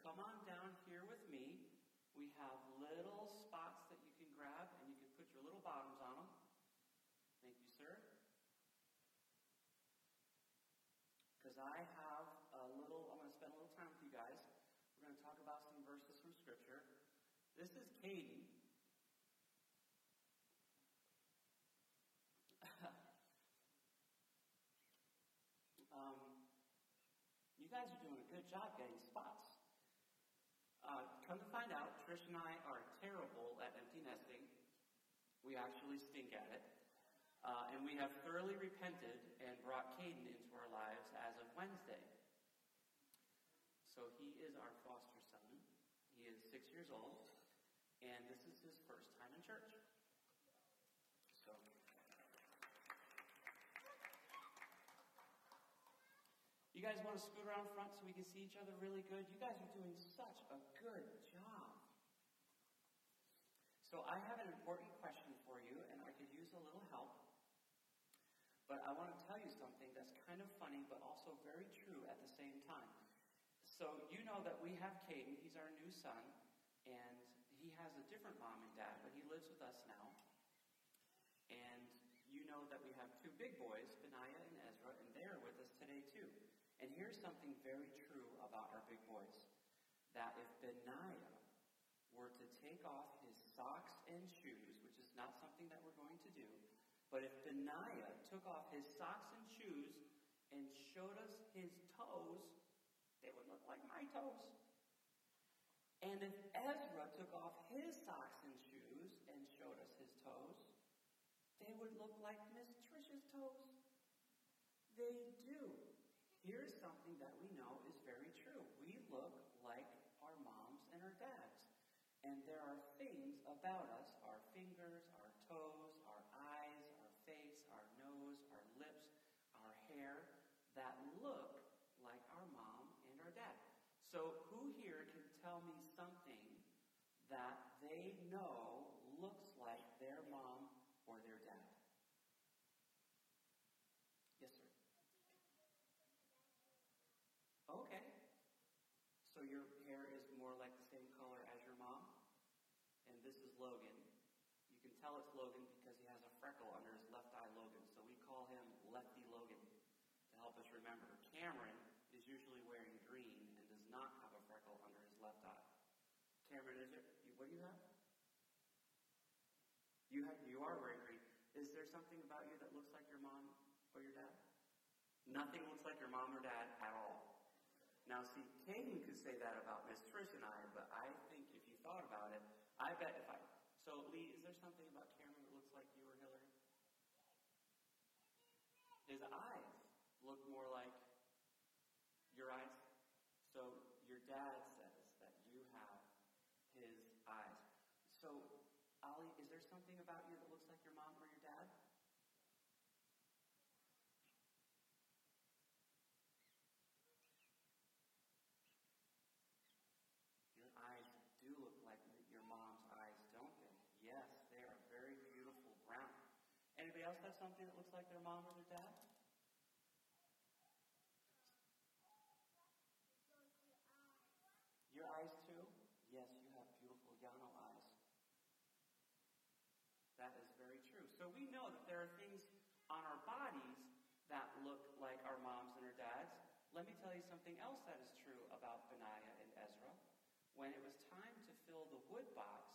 come on down here with me. We have little spots that you can grab, and you can put your little bottoms on them. Thank you, sir. Because I have a little, I'm going to spend a little time with you guys. We're going to talk about some verses from Scripture. This is Katie. um, you guys are doing a good job getting spots. Uh, come to find out, Trish and I are terrible at empty nesting. We actually stink at it. Uh, and we have thoroughly repented and brought Caden into our lives as of Wednesday. So he is our foster son. He is six years old, and this is his first time in church. You guys want to scoot around front so we can see each other really good? You guys are doing such a good job. So I have an important question for you, and I could use a little help. But I want to tell you something that's kind of funny, but also very true at the same time. So you know that we have Caden. He's our new son, and he has a different mom and dad, but he lives with us now. And you know that we have two big boys, Benaiah and Ezra, and they're with us today too. And here's something very true about our big boys that if Benaiah were to take off his socks and shoes, which is not something that we're going to do, but if Benaiah took off his socks and shoes and showed us his toes, they would look like my toes. And if Ezra took off his socks and shoes and showed us his toes, they would look like Miss Trisha's toes. They do here's something that we know is very true. We look like our moms and our dads. And there are things about us, our fingers, our toes, our eyes, our face, our nose, our lips, our hair, that look like our mom and our dad. So who here can tell me something that they know looks like their mom or their dad? So your hair is more like the same color as your mom? And this is Logan. You can tell it's Logan because he has a freckle under his left eye, Logan. So we call him Lefty Logan to help us remember. Cameron is usually wearing green and does not have a freckle under his left eye. Cameron, is it? What do you have? You have. You are wearing green. Is there something about you that looks like your mom or your dad? Nothing looks like your mom or dad at all. Now, see, Caden could say that about Miss Trish and I, but I think if you thought about it, I bet if I. So, Lee, is there something about Cameron that looks like you or Hillary? His eyes look more like your eyes. So, your dad says that you have his eyes. So, Ali, is there something about you that looks like your mom or your dad? Your eyes do look like your mom's eyes, don't they? Yes, they are very beautiful brown. Anybody else have something that looks like their mom or their dad? Your eyes too? Yes, you have beautiful Yano eyes. That is very true. So we know that there are things on our bodies that look like our moms and our dads. Let me tell you something else that is true about Benaiah and Ezra. When it was time to fill the wood box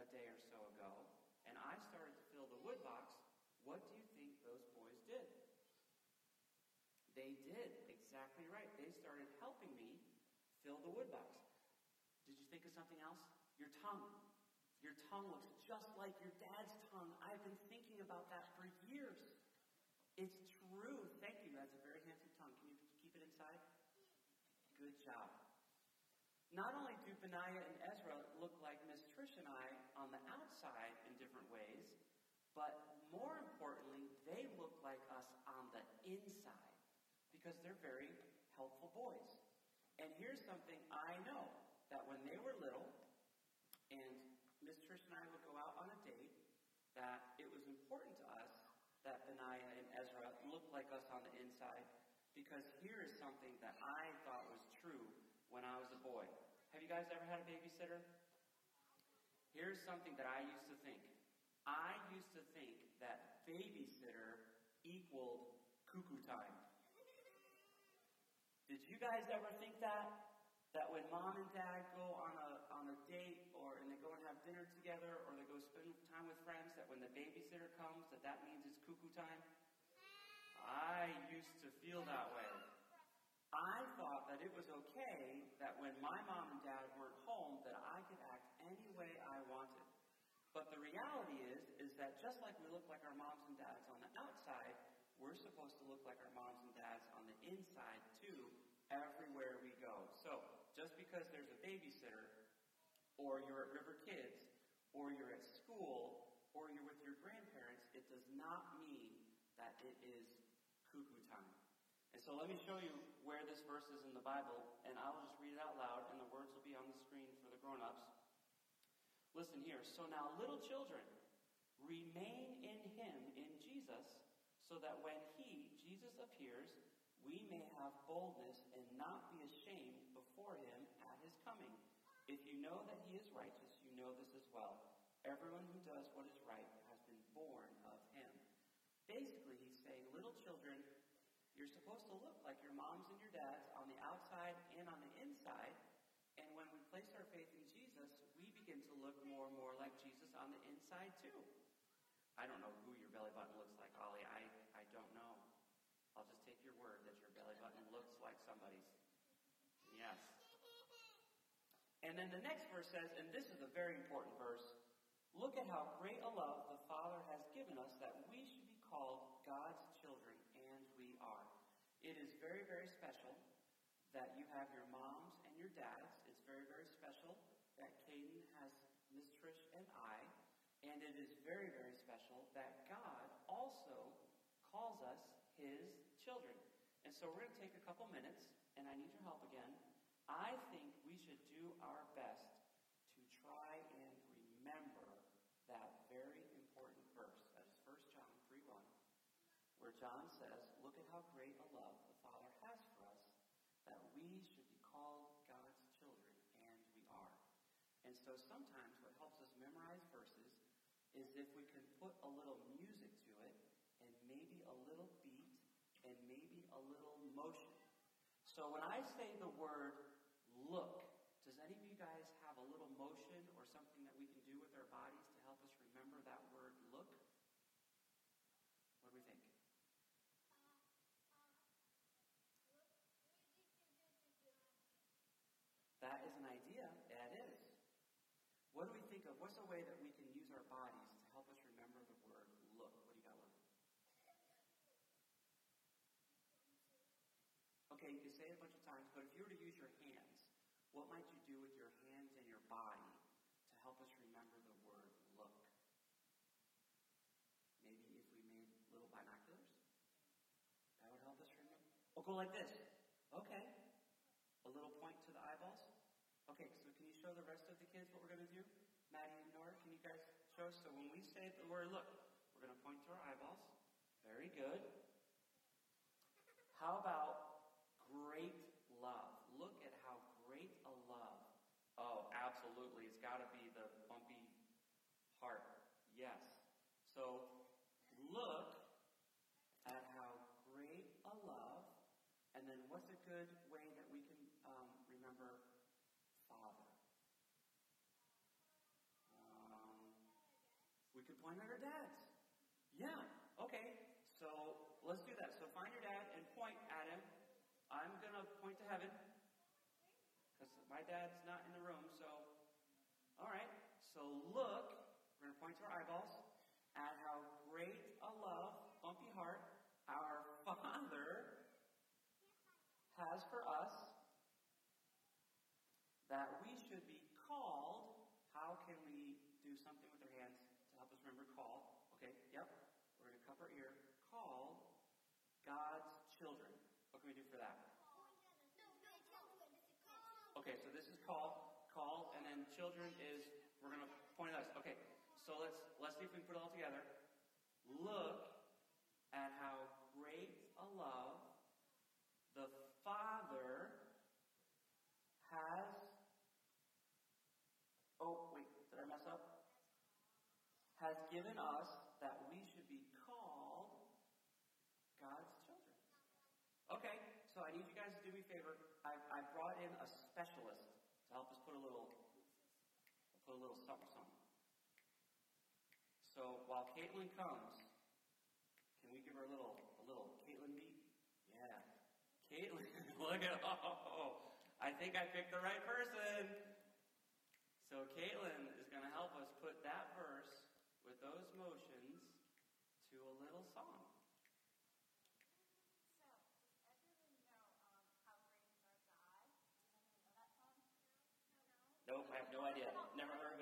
a day or so ago, and I started to fill the wood box, what do you think those boys did? They did exactly right. They started helping me fill the wood box. Did you think of something else? Your tongue. Your tongue looks just like your dad's tongue. I've been thinking about that for years. It's true. Thank you. That's a very handsome tongue. Can you keep it inside? Good job. Not only do Benaiah and Ezra look like Miss Trish and I on the outside in different ways, but more importantly, they look like us on the inside because they're very helpful boys. And here's something I know that when they were little, and Miss Trish and I would go out on a date, that it was important to us that Benaiah and Ezra looked like us on the inside because here is something that I thought was true when I was a boy. Have you guys ever had a babysitter? Here's something that I used to think. I used to think that babysitter equaled cuckoo time. Did you guys ever think that? That when mom and dad go on a on a date or and they go and have dinner together or they go spend time with friends, that when the babysitter comes, that that means it's cuckoo time? I used to feel that way. I thought that it was okay that when my mom and dad weren't home, that I could act any way I wanted. But the reality is, is that just like we look like our moms and dads on the outside, we're supposed to look like our moms and dads on the inside too, everywhere we go. So, just because there's a babysitter, or you're at River Kids, or you're at school, or you're with your grandparents, it does not mean that it is cuckoo time. And so let me show you where this verse is in the Bible, and I will just read it out loud, and the words will be on the screen for the grown ups. Listen here. So now, little children, remain in him, in Jesus, so that when he, Jesus, appears, we may have boldness and not be ashamed before him at his coming. If you know that he is righteous, you know this as well. Everyone who does what is right has been born of him. Basically, he's saying, little children, you're supposed to look like your moms and your dads on the outside and on the inside. And when we place our faith in Jesus, we begin to look more and more like Jesus on the inside too. I don't know who your belly button looks like, Ollie. I, I don't know. I'll just take your word that your belly button looks like somebody's. Yes. And then the next verse says, and this is a very important verse Look at how great a love the Father has given us that we should be called God's children and we are. It is very, very special that you have your moms and your dads. It's very, very special that Caden has Miss Trish and I. And it is very, very special that God also calls us his children. And so we're going to take a couple minutes, and I need your help again. I think we should do our best to try and remember that very important verse. That is 1 John 3 1, where John says, Look at how great a love the Father has for us that we should be called God's children, and we are. And so sometimes what helps us memorize verses is if we can put a little music to it, and maybe a little beat, and maybe a little motion. So when I say the word look, does any of you guys have a little motion or something that we can do with our bodies to help us remember that word look? What do we think? That is an idea. That is. What do we think of? What's a way that we can use our bodies to help us remember the word look? What do you got, Look. Okay, you can say it a bunch of times, but if you were to use your hands, what might you do with your hands and your body to help us remember the word look? Maybe if we made little binoculars? That would help us remember. Or go like this. Okay. A little point to the eyeballs. Okay, so can you show the rest of the kids what we're going to do? Maddie and Nora, can you guys show us? So when we say the word look, we're going to point to our eyeballs. Very good. How about great love? Look at how great a love. Oh, absolutely. It's got to be the bumpy heart. Yes. So look at how great a love. And then what's a good way that we can um, remember Could point our dads. Yeah, okay. So let's do that. So find your dad and point at him. I'm going to point to heaven because my dad's not in the room. So, all right. So look, we're going to point to our eyeballs at how great a love, bumpy heart, our Father has for us that children is we're going to point out. Okay, so let's let's see if we can put it all together. Look at how great a love the Father has. Oh wait, did I mess up? Has given us that we should be called God's children. Okay, so I need you guys to do me a favor. I, I brought in a specialist So while Caitlin comes, can we give her a little a little Caitlin beat? Yeah. Caitlin, look at oh I think I picked the right person. So Caitlin is going to help us put that verse with those motions to a little song. Nope, I have no idea. Never heard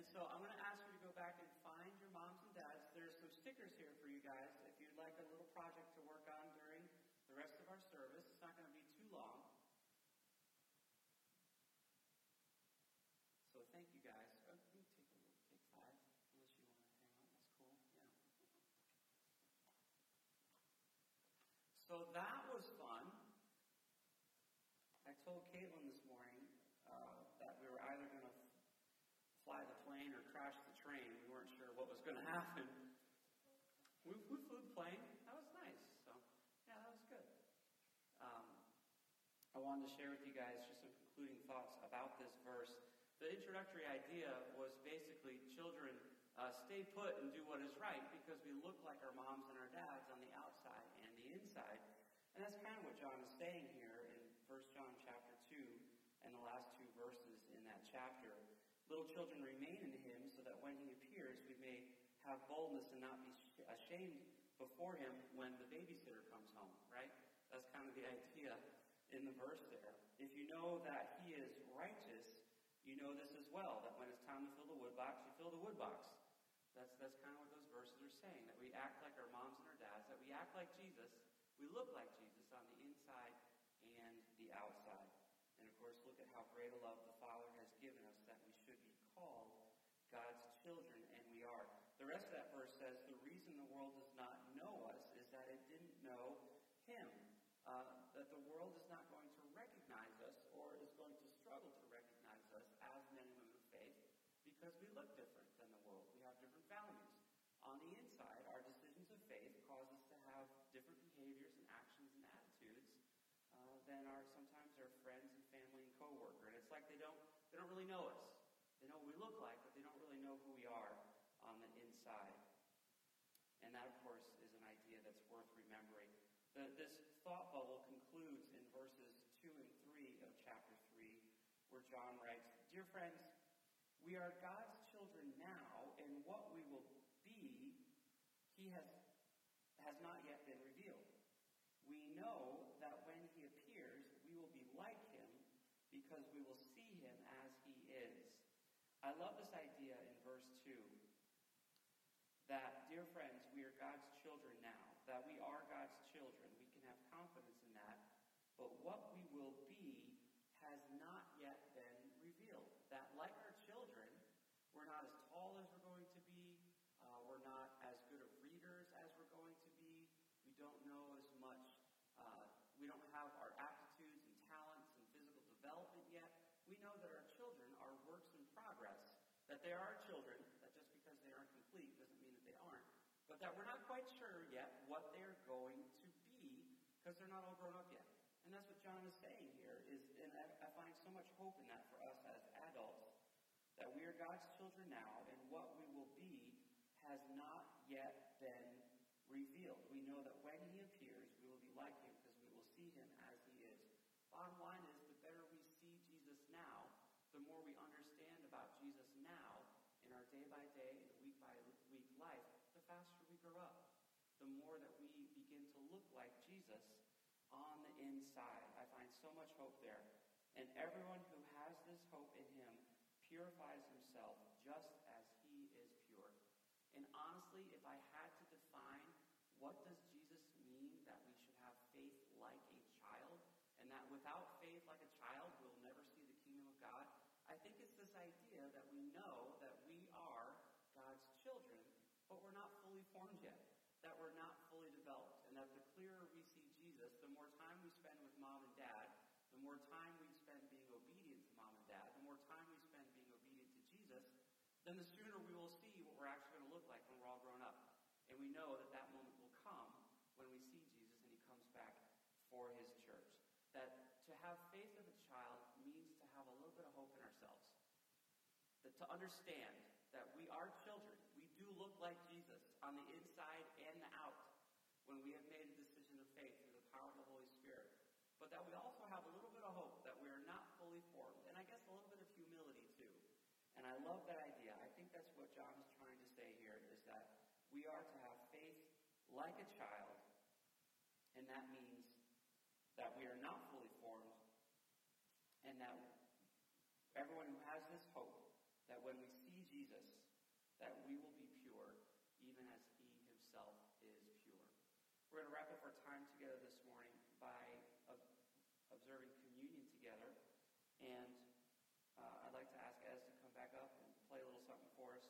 And so I'm going to ask you to go back and find your moms and dads. There's some stickers here for you guys if you'd like a little project to work on during the rest of our service. It's not going to be too long. So thank you guys. Oh, you take a little, take five, unless you want to hang on. That's cool. Yeah. So that was fun. I told Caitlin this morning uh, that we were either going to fly the plane or crash the train. We weren't sure what was going to happen. We, we flew the plane. That was nice. So, yeah, that was good. Um, I wanted to share with you guys just some concluding thoughts about this verse. The introductory idea was basically children uh, stay put and do what is right because we look like our moms and our dads on the outside and the inside. And that's kind of what John is saying here in 1 John chapter 2 and the last two verses in that chapter. Little children remain in him so that when he have boldness and not be ashamed before him when the babysitter comes home, right? That's kind of the idea in the verse there. If you know that he is righteous, you know this as well, that when it's time to fill the wood box, you fill the wood box. That's, that's kind of what those verses are saying, that we act like our moms and our dads, that we act like Jesus, we look like Jesus on the inside and the outside. And of course, look at how great a love the Father has given us that we should be called God's children, and we are. The rest of that verse says the reason the world does not know us is that it didn't know Him. Uh, that the world is not going to recognize us or is going to struggle to recognize us as men and women of faith because we look different than the world. We have different values. On the inside, our decisions of faith cause us to have different behaviors and actions and attitudes uh, than our sometimes our friends and family and coworker. And it's like they don't they don't really know us. They know what we look like, but they don't really know who we are on the inside. And that, of course, is an idea that's worth remembering. The, this thought bubble concludes in verses 2 and 3 of chapter 3, where John writes Dear friends, we are God's children now, and what we will be, he has, has not yet been revealed. We know that when he appears, we will be like him because we will see him as he is. I love this idea in verse 2 that, dear friends, we are God's children now, that we are God's children. We can have confidence in that. But what we will be has not yet been revealed. That, like our children, we're not as tall as we're going to be, uh, we're not as good of readers as we're going to be, we don't know as much, uh, we don't have our aptitudes and talents and physical development yet. We know that our children are works in progress, that they are children, that just because they aren't complete doesn't mean that they aren't, but that we're not quite sure yet what they're going to be because they're not all grown up yet. And that's what John is saying here, is, and I, I find so much hope in that for us as adults, that we are God's children now, and what we will be has not yet been revealed. We know that when he appears, we will be like him because we will see him as he is. Bottom line is, the better we see Jesus now, the more we understand about Jesus now in our day by day and week by week life, the faster we grow up. The more that we begin to look like Jesus on the inside. I find so much hope there. And everyone who has this hope in him purifies himself just as he is pure. And honestly, if I had to define what does Jesus mean that we should have faith like a child, and that without faith like a child we'll never see the kingdom of God, I think it's this idea that we know that we are God's children, but we're not fully formed yet, that we're not fully developed, and that the clearer we see Jesus, the more time we spend with mom and dad, the more time we spend being obedient to mom and dad, the more time we spend being obedient to Jesus, then the sooner we will see what we're actually going to look like when we're all grown up. And we know that that moment will come when we see Jesus and he comes back for his church. That to have faith of a child means to have a little bit of hope in ourselves. That to understand that we are children. We do look like Jesus on the inside and the out when we have made a decision of faith through the power of the Holy Spirit. But that we also have a little bit of hope that we are not fully formed. And I guess a little bit of humility too. And I love that idea. I think that's what John is trying to say here is that we are to have faith like a child, and that means that we are not fully formed, and that everyone who has this hope, that when we see Jesus, that we will be pure, even as he himself is pure. We're going to wrap up our time together this morning by observing communion together. And uh, I'd like to ask Ez to come back up and play a little something for us.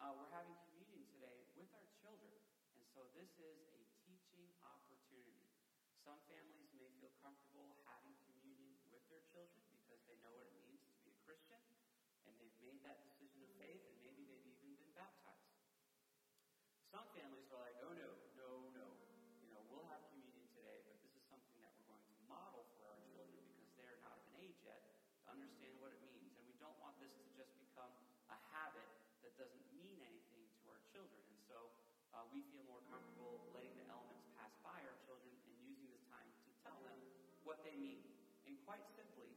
Uh, we're having communion today with our children. And so this is a teaching opportunity. Some families may feel comfortable having communion with their children because they know what it means to be a Christian and they've made that decision of faith and maybe they've even been baptized. Some families are like, oh no, no, no. You know, we'll have communion today, but this is something that we're going to model for our children because they're not of an age yet to understand what it means. And we don't want this to just become a habit that doesn't mean anything to our children. And so uh, we feel more comfortable letting the elements pass by our children and using this time to tell them what they mean. And quite simply,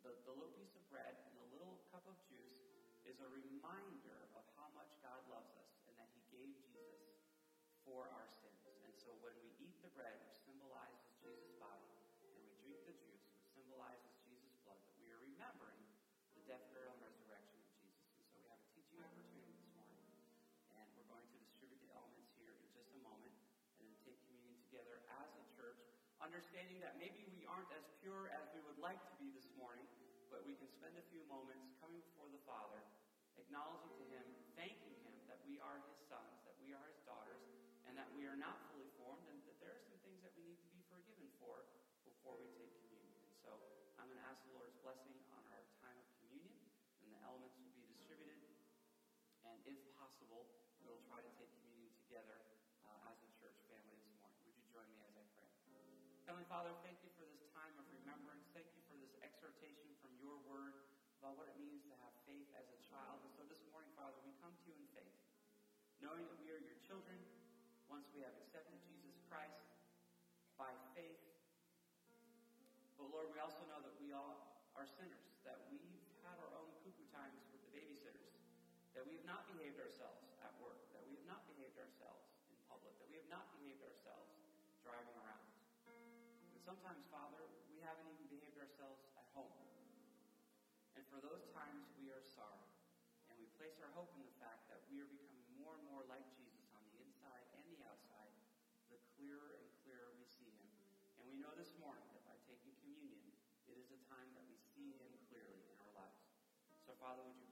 the, the little piece of bread and the little cup of juice is a reminder of how much God loves us and that He gave Jesus for our sins. And so when we eat the bread, which symbolizes Jesus' body, and we drink the juice, which symbolizes Jesus' blood, that we are remembering the death, burial, and resurrection of Jesus. And so we have a teaching opportunity this morning. And we're going to distribute the elements here in just a moment and then take communion together as a church, understanding that maybe we pure as we would like to be this morning, but we can spend a few moments coming before the Father, acknowledging to Him, thanking Him that we are His sons, that we are His daughters, and that we are not fully formed, and that there are some things that we need to be forgiven for before we take communion. And so I'm going to ask the Lord's blessing on our time of communion, and the elements will be distributed. And if possible, we'll try to take communion together uh, as a church family this morning. Would you join me as I pray? Heavenly Father, thank you for this time of remembrance. Thank you for this exhortation from your word about what it means to have faith as a child. And so this morning, Father, we come to you in faith, knowing that we are your children once we have accepted Jesus Christ by faith. But Lord, we also know that we all are sinners, that we've had our own cuckoo times with the babysitters, that we have not behaved ourselves at work, that we have not behaved ourselves in public, that we have not behaved ourselves driving around. And sometimes, Father, we haven't even behaved ourselves at home. And for those times, we are sorry. And we place our hope in the fact that we are becoming more and more like Jesus on the inside and the outside, the clearer and clearer we see him. And we know this morning that by taking communion, it is a time that we see him clearly in our lives. So, Father, would you